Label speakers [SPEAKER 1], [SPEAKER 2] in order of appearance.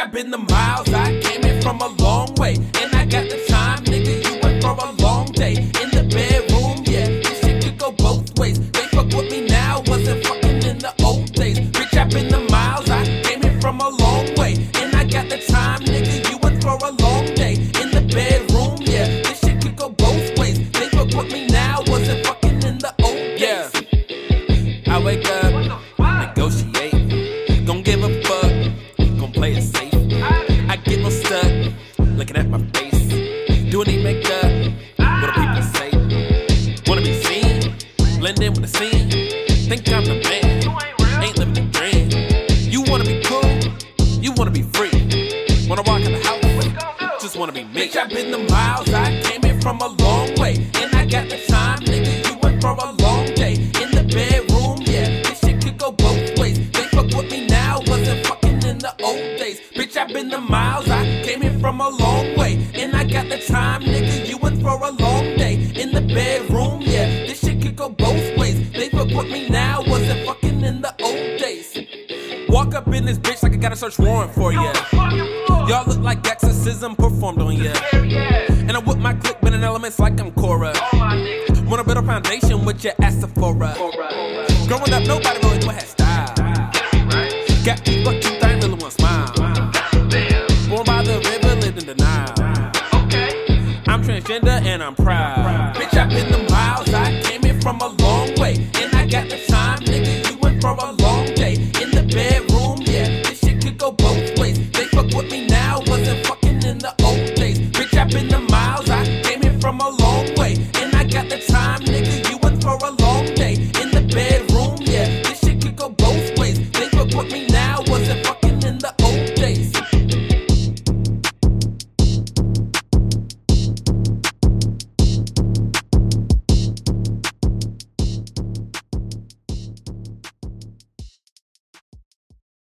[SPEAKER 1] I've been the miles. I came in from a long way. And I got the time, nigga. You went for a long day. In the bedroom, yeah. This shit could go both ways. They fuck with me now, wasn't fucking in the old days. Bitch, I've been the miles. I came in from a long way. And I got the time, nigga. You went for a long day. In the bedroom, yeah. This shit could go both ways. They fuck with me now, wasn't fucking in the old days. Yeah. I wake up, negotiate. Don't give a fuck, gon' play it safe looking at my face. Doing the makeup, what do people say? Wanna be seen, blend in with the scene. Think I'm the man, ain't living the dream. You wanna be cool, you wanna be free. Wanna walk in the house, just wanna be me. Bitch, I've been the miles, I came in from a long way. And I got the time, nigga, you went for a long day. In the bedroom, yeah, this shit could go both ways. They fuck with me now, wasn't fucking in the old days. Bitch, I've been the miles, I from a long way. And I got the time, nigga, you went for a long day. In the bedroom, yeah, this shit could go both ways. They fuck with me now, wasn't fucking in the old days. Walk up in this bitch like I got a search warrant for ya. Y'all look like exorcism performed on ya. And I whip my clip in elements like I'm Korra. Want a foundation with your at Sephora. Growing up, nobody really knew I had style. Got me fucked and I'm proud. Bitch, I've been the miles, I came in from a long way. And I got the time, nigga, you went for a long day. In the bedroom, yeah, this shit could go both ways. They fuck with me now, wasn't fuck